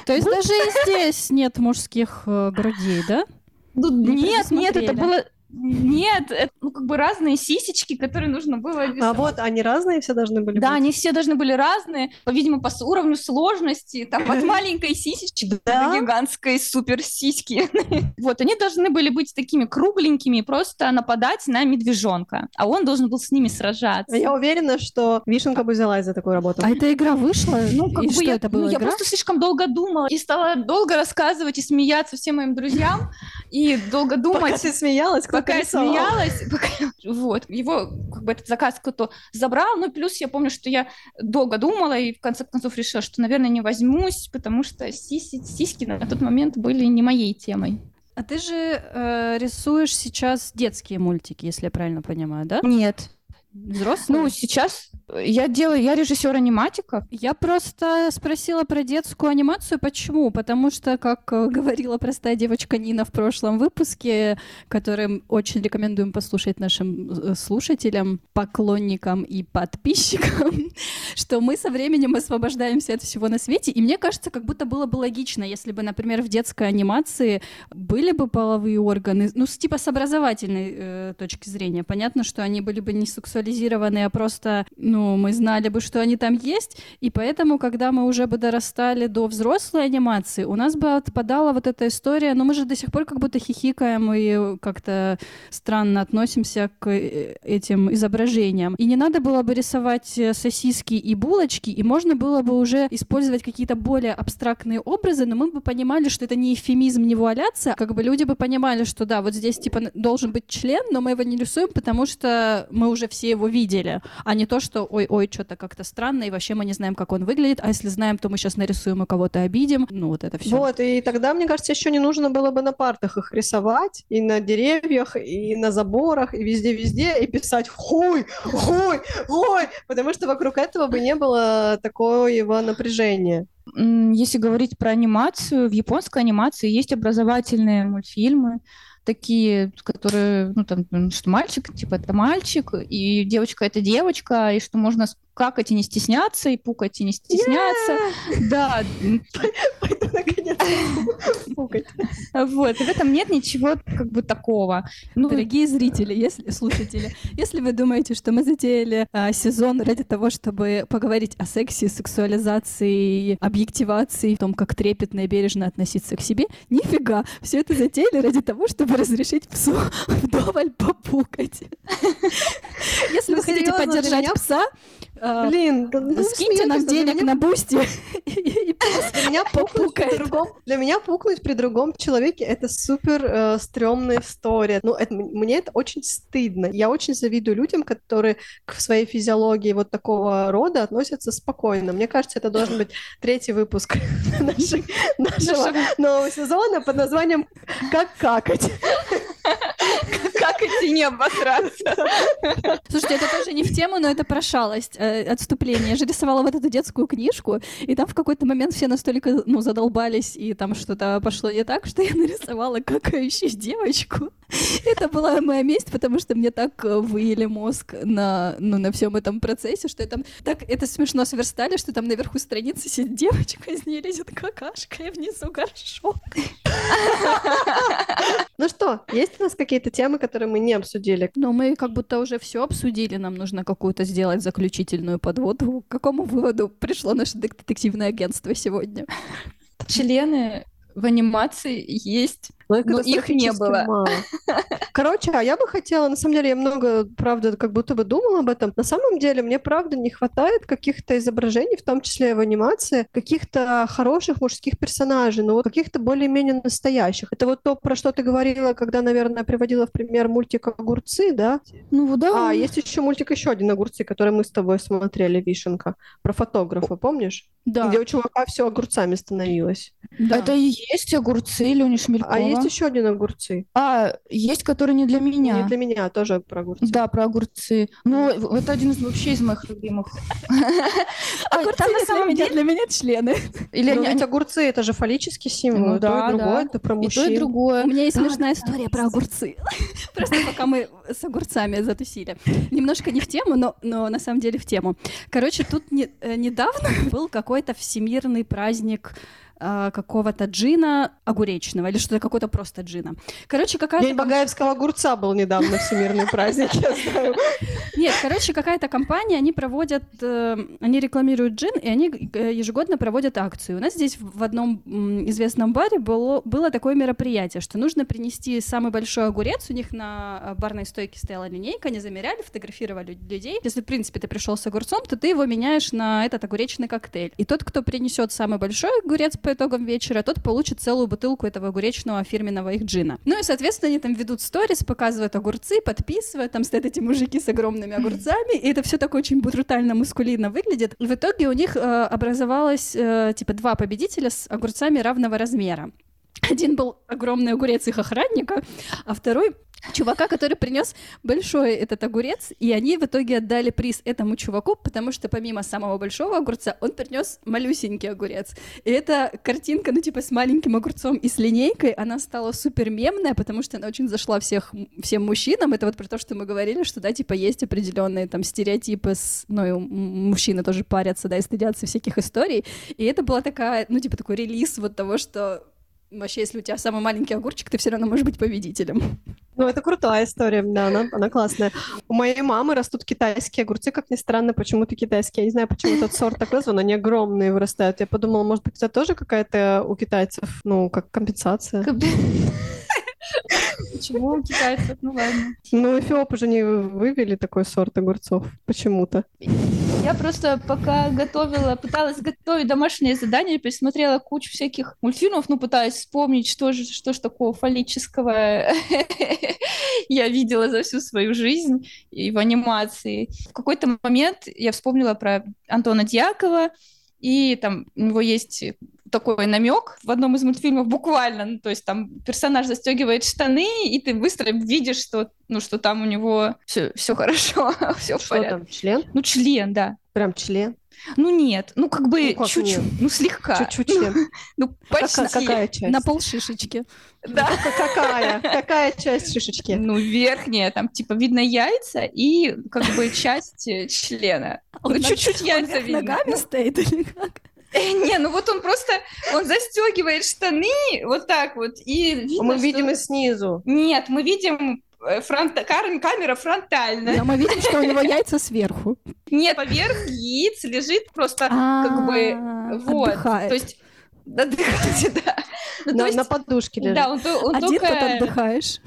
То есть даже и здесь нет мужских э, грудей, да? ну, Не нет, нет, это было... Нет, это, ну, как бы разные сисечки, которые нужно было А рисовать. вот они разные все должны были Да, быть? они все должны были разные, по с- уровню сложности, там, от маленькой сисечки Да? до гигантской супер сиськи. Вот, они должны были быть такими кругленькими, и просто нападать на медвежонка, а он должен был с ними сражаться. А Я уверена, что Вишенка бы взялась за такую работу. А эта игра вышла? Ну, как и бы что я, это ну, было? я игра? просто слишком долго думала и стала долго рассказывать и смеяться всем моим друзьям, и долго Пока думать, ты смеялась, кто пока я смеялась, пока вот, его, как бы, этот заказ кто-то забрал, ну, плюс я помню, что я долго думала и, в конце концов, решила, что, наверное, не возьмусь, потому что сиси- сиськи на тот момент были не моей темой. А ты же э, рисуешь сейчас детские мультики, если я правильно понимаю, да? Нет. Взрослые? Ну, сейчас я делаю, я режиссер аниматиков, Я просто спросила про детскую анимацию. Почему? Потому что, как э, говорила простая девочка Нина в прошлом выпуске, который очень рекомендуем послушать нашим э, слушателям, поклонникам и подписчикам, что мы со временем освобождаемся от всего на свете. И мне кажется, как будто было бы логично, если бы, например, в детской анимации были бы половые органы, ну, с, типа с образовательной э, точки зрения. Понятно, что они были бы не сексуализированы, а просто, ну, мы знали бы, что они там есть, и поэтому, когда мы уже бы дорастали до взрослой анимации, у нас бы отпадала вот эта история, но мы же до сих пор как будто хихикаем и как-то странно относимся к э, этим изображениям. И не надо было бы рисовать э, сосиски и булочки, и можно было бы уже использовать какие-то более абстрактные образы, но мы бы понимали, что это не эвфемизм, не вуаляция, как бы люди бы понимали, что да, вот здесь типа должен быть член, но мы его не рисуем, потому что мы уже все его видели, а не то, что ой-ой, что-то как-то странно, и вообще мы не знаем, как он выглядит, а если знаем, то мы сейчас нарисуем и кого-то обидим. Ну, вот это все. Вот, и тогда, мне кажется, еще не нужно было бы на партах их рисовать, и на деревьях, и на заборах, и везде-везде, и писать «Хуй! Хуй! Хуй!», потому что вокруг этого бы не было такого его напряжения. Если говорить про анимацию, в японской анимации есть образовательные мультфильмы, такие, которые, ну, там, что мальчик, типа, это мальчик, и девочка — это девочка, и что можно какать и не стесняться, и пукать и не стесняться. Да, м, Пойду, наконец, пукать. вот, и в этом нет ничего как бы такого. Ну, Дорогие зрители, если слушатели, если вы думаете, что мы затеяли а, сезон ради того, чтобы поговорить о сексе, сексуализации, объективации, о том, как трепетно и бережно относиться к себе, нифига, все это затеяли ради того, чтобы разрешить псу вдоволь попукать. Если Ну, вы хотите поддержать пса, Блин, да ну скиньте нам денег меня- на Boosty. Для меня пукнуть при другом, для меня пукнуть при другом человеке это супер э, стрёмная история. Ну, это, мне это очень стыдно. Я очень завидую людям, которые к своей физиологии вот такого рода относятся спокойно. Мне кажется, это должен быть третий выпуск нашего нового сезона под названием «Как какать». Как идти не обосраться? Слушайте, это тоже не в тему, но это про шалость, э, отступление. Я же рисовала вот эту детскую книжку, и там в какой-то момент все настолько, ну, задолбались, и там что-то пошло не так, что я нарисовала какающую девочку. Это была моя месть, потому что мне так э, выели мозг на, ну, на всем этом процессе, что я там так это смешно сверстали, что там наверху страницы сидит девочка, из нее лезет какашка, и внизу горшок. Ну что, есть у нас какие-то темы, которые мы не обсудили? Но мы как будто уже все обсудили, нам нужно какую-то сделать заключительную подводу. К какому выводу пришло наше детективное агентство сегодня? Члены в анимации есть. Но их, Ну, их не было. мало. Короче, а я бы хотела, на самом деле, я много, правда, как будто бы думала об этом. На самом деле, мне, правда, не хватает каких-то изображений, в том числе и в анимации, каких-то хороших мужских персонажей, но вот каких-то более-менее настоящих. Это вот то, про что ты говорила, когда, наверное, приводила в пример мультик «Огурцы», да? Ну да. А, есть еще мультик еще один «Огурцы», который мы с тобой смотрели, Вишенка, про фотографа, помнишь? Да, Где у чувака все огурцами становилось. да. Это и есть огурцы Лёни Шмелькова. А есть еще один «Огурцы». А, есть, который не для меня. Не для меня, тоже про огурцы. Да, про огурцы. Ну, это один из вообще из моих любимых. Огурцы на для самом меня, деле... для меня члены. Или ведь огурцы это же фаллический символ. Ну да, и другое, это про И то, мужчин. и другое. У меня есть смешная история про огурцы. Просто пока мы с огурцами затусили. Немножко не в тему, но, но на самом деле в тему. Короче, тут не- э, недавно был какой-то всемирный праздник а, какого-то джина огуречного или что-то какой-то просто джина. Короче, какая-то День Багаевского огурца был недавно всемирный праздник, я знаю. Нет, короче, какая-то компания, они проводят, э, они рекламируют джин, и они э, ежегодно проводят акцию. У нас здесь в одном известном баре было, было такое мероприятие, что нужно принести самый большой огурец, у них на э, барной стойке стояла линейка, они замеряли, фотографировали людей. Если, в принципе, ты пришел с огурцом, то ты его меняешь на этот огуречный коктейль. И тот, кто принесет самый большой огурец по итогам вечера, тот получит целую бутылку этого огуречного фирменного их джина. Ну и, соответственно, они там ведут сторис, показывают огурцы, подписывают, там стоят эти мужики с огромными огурцами, и это все так очень брутально, мускулинно выглядит. И в итоге у них э, образовалось, э, типа, два победителя с огурцами равного размера. Один был огромный огурец их охранника, а второй чувака, который принес большой этот огурец, и они в итоге отдали приз этому чуваку, потому что помимо самого большого огурца он принес малюсенький огурец. И эта картинка, ну типа с маленьким огурцом и с линейкой, она стала супер мемная, потому что она очень зашла всех, всем мужчинам. Это вот про то, что мы говорили, что да, типа есть определенные там стереотипы, с, ну и мужчины тоже парятся, да, и стыдятся всяких историй. И это была такая, ну типа такой релиз вот того, что Вообще, если у тебя самый маленький огурчик, ты все равно можешь быть победителем. Ну, это крутая история, да, она, она классная. У моей мамы растут китайские огурцы, как ни странно, почему-то китайские. Я не знаю, почему этот сорт так назван, они огромные вырастают. Я подумала, может быть, это тоже какая-то у китайцев, ну, как компенсация. Почему у китайцев? Ну ладно. Ну, эфиопы же не вывели такой сорт огурцов почему-то. Я просто пока готовила, пыталась готовить домашнее задание, пересмотрела кучу всяких мультфильмов, ну, пытаясь вспомнить, что же, что же такого фаллического я видела за всю свою жизнь и в анимации. В какой-то момент я вспомнила про Антона Дьякова, и там у него есть такой намек в одном из мультфильмов буквально, ну, то есть там персонаж застегивает штаны, и ты быстро видишь, что, ну, что там у него все, все хорошо, все в Что порядке. там, член? Ну, член, да. Прям член? Ну, нет, ну, как бы Ну, чуть-чуть, ну, слегка. Чуть-чуть член. Ну, почти. Какая, какая часть? На полшишечки. Да. Ка- Какая? Какая часть шишечки? Ну, верхняя, там, типа, видно яйца и, как бы, часть э, члена. Он Ну, чуть-чуть яйца видно. ногами стоит или как? Не, ну вот он просто, он застегивает штаны вот так вот, и видно, Мы что- видим и снизу. Нет, мы видим э, фронта... кар- камера фронтальная. Но мы видим, что у него яйца сверху. Нет, поверх яиц лежит просто как бы А, вот. отдыхает. То есть отдыхайте, да. Ну, На, есть, на подушке лежит. да, он, он Один только... тут отдыхаешь.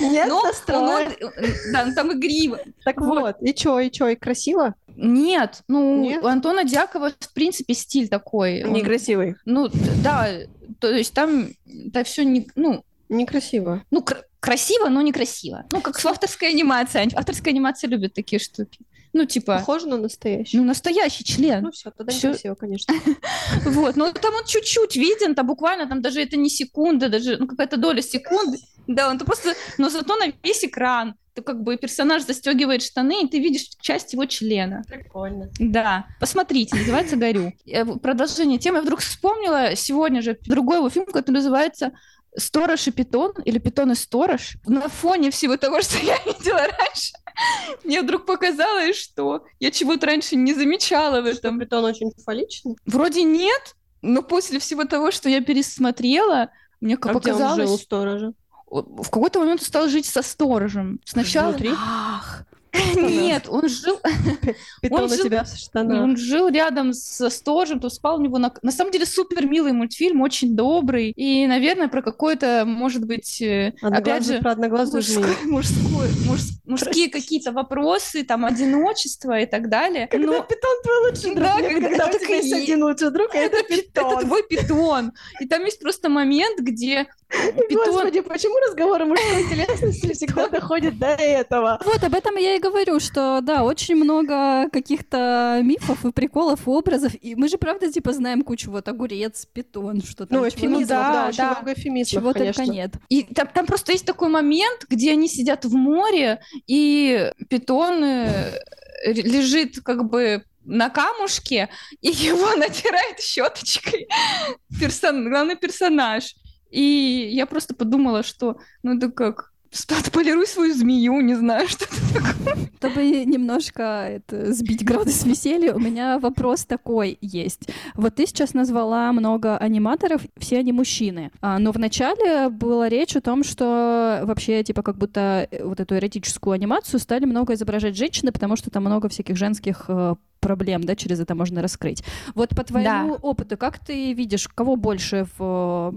Нет, Ну, настрой. он- да, ну там игриво. Так вот, и чё, и чё, и красиво? Нет, ну, Нет? у Антона Дьякова, в принципе, стиль такой. Он- Некрасивый. Ну, да, то есть там это все не, ну, Некрасиво. ну, кр- красиво, но некрасиво. Ну, как в авторской анимации. Авторская анимация любит такие штуки. Ну, типа, Похоже на настоящий. ну, настоящий член. Ну все, тогда всё. некрасиво, конечно. Вот, но там он чуть-чуть виден, там буквально, там даже это не секунда, даже ну, какая-то доля секунды. Да, он то просто, но зато на весь экран. Ты как бы персонаж застегивает штаны, и ты видишь часть его члена. Прикольно. Да, посмотрите, называется «Горю». Э, Продолжение темы. Я вдруг вспомнила сегодня же другой его фильм, который называется «Сторож и питон» или «Питон и сторож». На фоне всего того, что я видела раньше, мне вдруг показалось, что я чего-то раньше не замечала в этом. Питон очень фалличный. Вроде нет, но после всего того, что я пересмотрела, мне А где он показалось... жил у сторожа? В какой-то момент стал жить со сторожем. Сначала... Внутри? Нет, он жил... Питон Он у жил- тебя в штанах. Он жил рядом со сторожем, то спал у него на... На самом деле супер милый мультфильм, очень добрый. И, наверное, про какое-то, может быть, э, опять же, про одноглазую змею. мужской- мужской- муж- мужские какие-то вопросы, там, одиночество и так далее. Когда Но- питон твой лучший друг. Да, когда- у это тебя есть один лучший друг, а это Это пи- питон. Это твой питон. И там есть просто момент, где питон... Господи, почему разговоры мужской телесности всегда доходят до этого? Вот об этом я и говорю, что да, очень много каких-то мифов и приколов, и образов. И мы же правда типа знаем кучу вот огурец, питон, что там. Ну, эфемизмов, да, да, очень да. много эфемизмов, Чего конечно. только нет. И там, там просто есть такой момент, где они сидят в море, и питон э, лежит как бы на камушке, и его натирает щеточкой персон... главный персонаж. И я просто подумала, что ну это как отполируй свою змею, не знаю, что это такое. Чтобы немножко это, сбить градус веселья, у меня вопрос такой есть. Вот ты сейчас назвала много аниматоров, все они мужчины. А, но вначале была речь о том, что вообще, типа, как будто э, вот эту эротическую анимацию стали много изображать женщины, потому что там много всяких женских э, проблем, да, через это можно раскрыть. Вот по твоему опыту, как ты видишь, кого больше в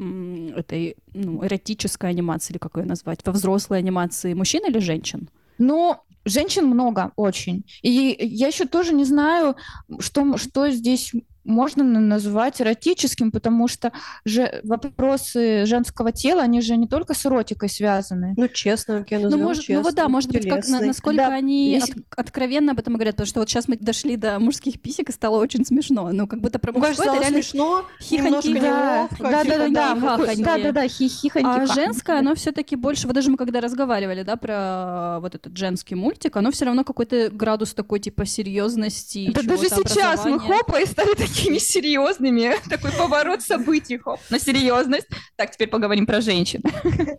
этой ну, эротической анимации, или как ее назвать, во взрослой анимации, мужчин или женщин? Но женщин много очень. И я еще тоже не знаю, что, что здесь можно на- назвать эротическим, потому что же вопросы женского тела, они же не только с эротикой связаны. Ну, честно, окей, Ну, назовем может, ну вот да, честно, может быть, как, на- телесный. насколько Да, они если- от- откровенно об этом говорят, потому что вот сейчас мы дошли до мужских писек и стало очень смешно. Ну, как будто про Ну, мужское это реально смешно, хихоньки, немножко да, да, да, да, типа, да, хихоньки. да, да, хихихоньки. А хахоньки. женское, оно все-таки больше, вот даже мы когда разговаривали, да, про вот этот женский мультик, оно все равно какой-то градус такой типа серьезности. Да даже сейчас мы хопа и стали такими серьезными. Такой поворот событий, хоп, на серьезность. Так, теперь поговорим про женщин.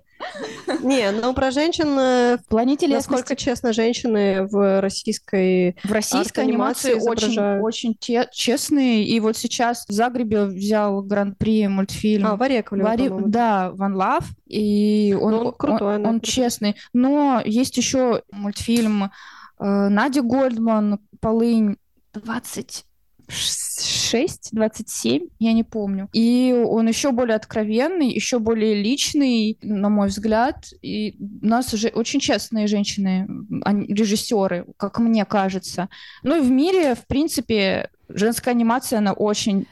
Не, ну про женщин, э, В плане насколько честно, женщины в российской... В российской анимации очень, очень те- честные. И вот сейчас в Загребе взял гран-при мультфильм. А, в Яковлева, Вари- по-моему. Да, Ван Лав. И он, Ну, он крутой, он, он он крутой. честный. Но есть еще мультфильм э, Нади Гольдман «Полынь 26 26-27, я не помню. И он еще более откровенный, еще более личный, на мой взгляд. И у нас уже очень честные женщины, режиссеры, как мне кажется. Ну и в мире, в принципе, женская анимация, она очень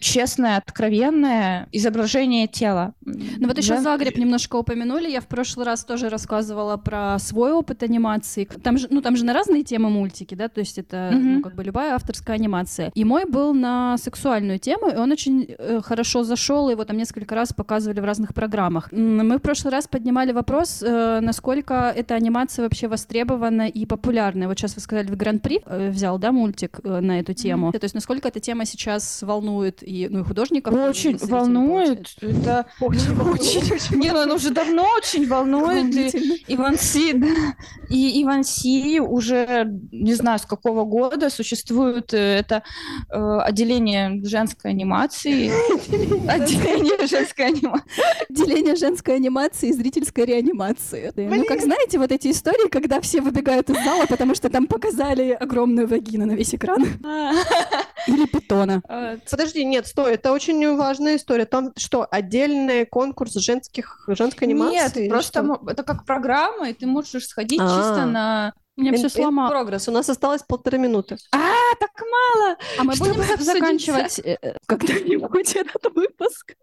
честная, откровенная изображение тела. Ну вот еще Жен- Загреб немножко упомянули. Я в прошлый раз тоже рассказывала про свой опыт анимации. Там же, ну там же на разные темы мультики, да, то есть это Мгм. ну, как бы любая авторская анимация. И мой был на сексуальную тему, и он очень э, хорошо зашел, его там несколько раз показывали в разных программах. Мы в прошлый раз поднимали вопрос, э, насколько эта анимация вообще востребована и популярна. Вот сейчас вы сказали, в Гран-при э, взял, да, мультик э, на эту тему. То есть насколько эта тема сейчас волнует и, ну, и художников, и Очень зрителей, волнует. Это Очень, очень, Не, ну оно уже давно очень волнует. И. Иван Си, да. И Иван Си уже, не знаю, с какого года существует э, это э, отделение женской анимации. Отделение женской анимации. Деление женской анимации и зрительской реанимации. Ну, как знаете, вот эти истории, когда все выбегают из зала, потому что там показали огромную вагину на весь экран. Или питона. А, Подожди, нет, стой, это очень важная история. Там что, отдельный конкурс женских, женской анимации? Нет, просто что? это как программа, и ты можешь сходить А. чисто на... У меня все In- сломалось. progress. У нас осталось полторы минуты. А, так мало! А мы Чтобы будем заканчивать э, э, когда-нибудь этот выпуск?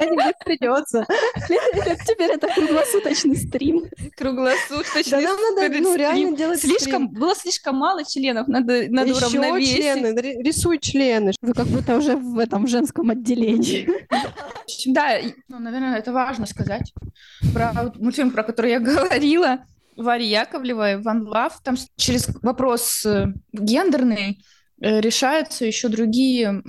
Не придется. Теперь это круглосуточный стрим. Круглосуточный. Да нам надо, стрим. ну, реально делать Слишком, стрим. было слишком мало членов, надо, надо Еще уравновесить. члены, ри- рисуй члены. Вы как будто уже в этом женском отделении. Да, ну, наверное, это важно сказать. Про мультфильм, про который я говорила, Варя Яковлева, Ван Лав, там через вопрос э, гендерный э, решаются еще другие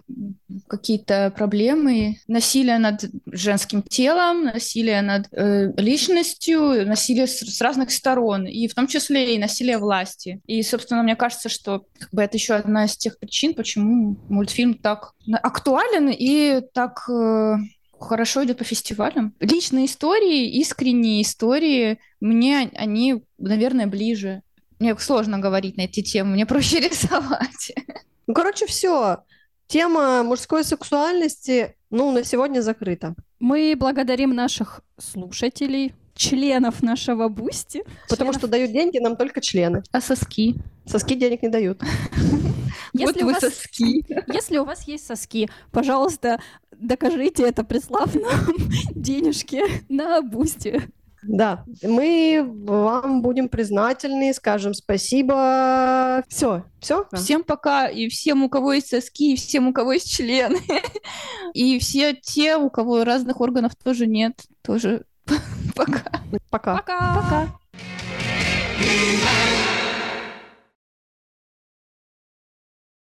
какие-то проблемы. Насилие над женским телом, насилие над э, личностью, насилие с, с разных сторон, и в том числе и насилие власти. И, собственно, мне кажется, что как бы, это еще одна из тех причин, почему мультфильм так актуален и так э, хорошо идет по фестивалям. Личные истории, искренние истории, мне они, наверное, ближе. Мне сложно говорить на эти темы, мне проще рисовать. Ну, короче, все. Тема мужской сексуальности, ну, на сегодня закрыта. Мы благодарим наших слушателей, членов нашего Boosty. Потому Членов что дают деньги нам только члены. А соски? Соски денег не дают. вот Если у вы вас- соски. Если у вас есть соски, пожалуйста, докажите это, прислав нам денежки на Boosty. Да, мы вам будем признательны, скажем спасибо. Все, все. Всем пока, и всем, у кого есть соски, и всем, у кого есть члены. И все те, у кого разных органов тоже нет, тоже пока. Пока. Пока! Пока.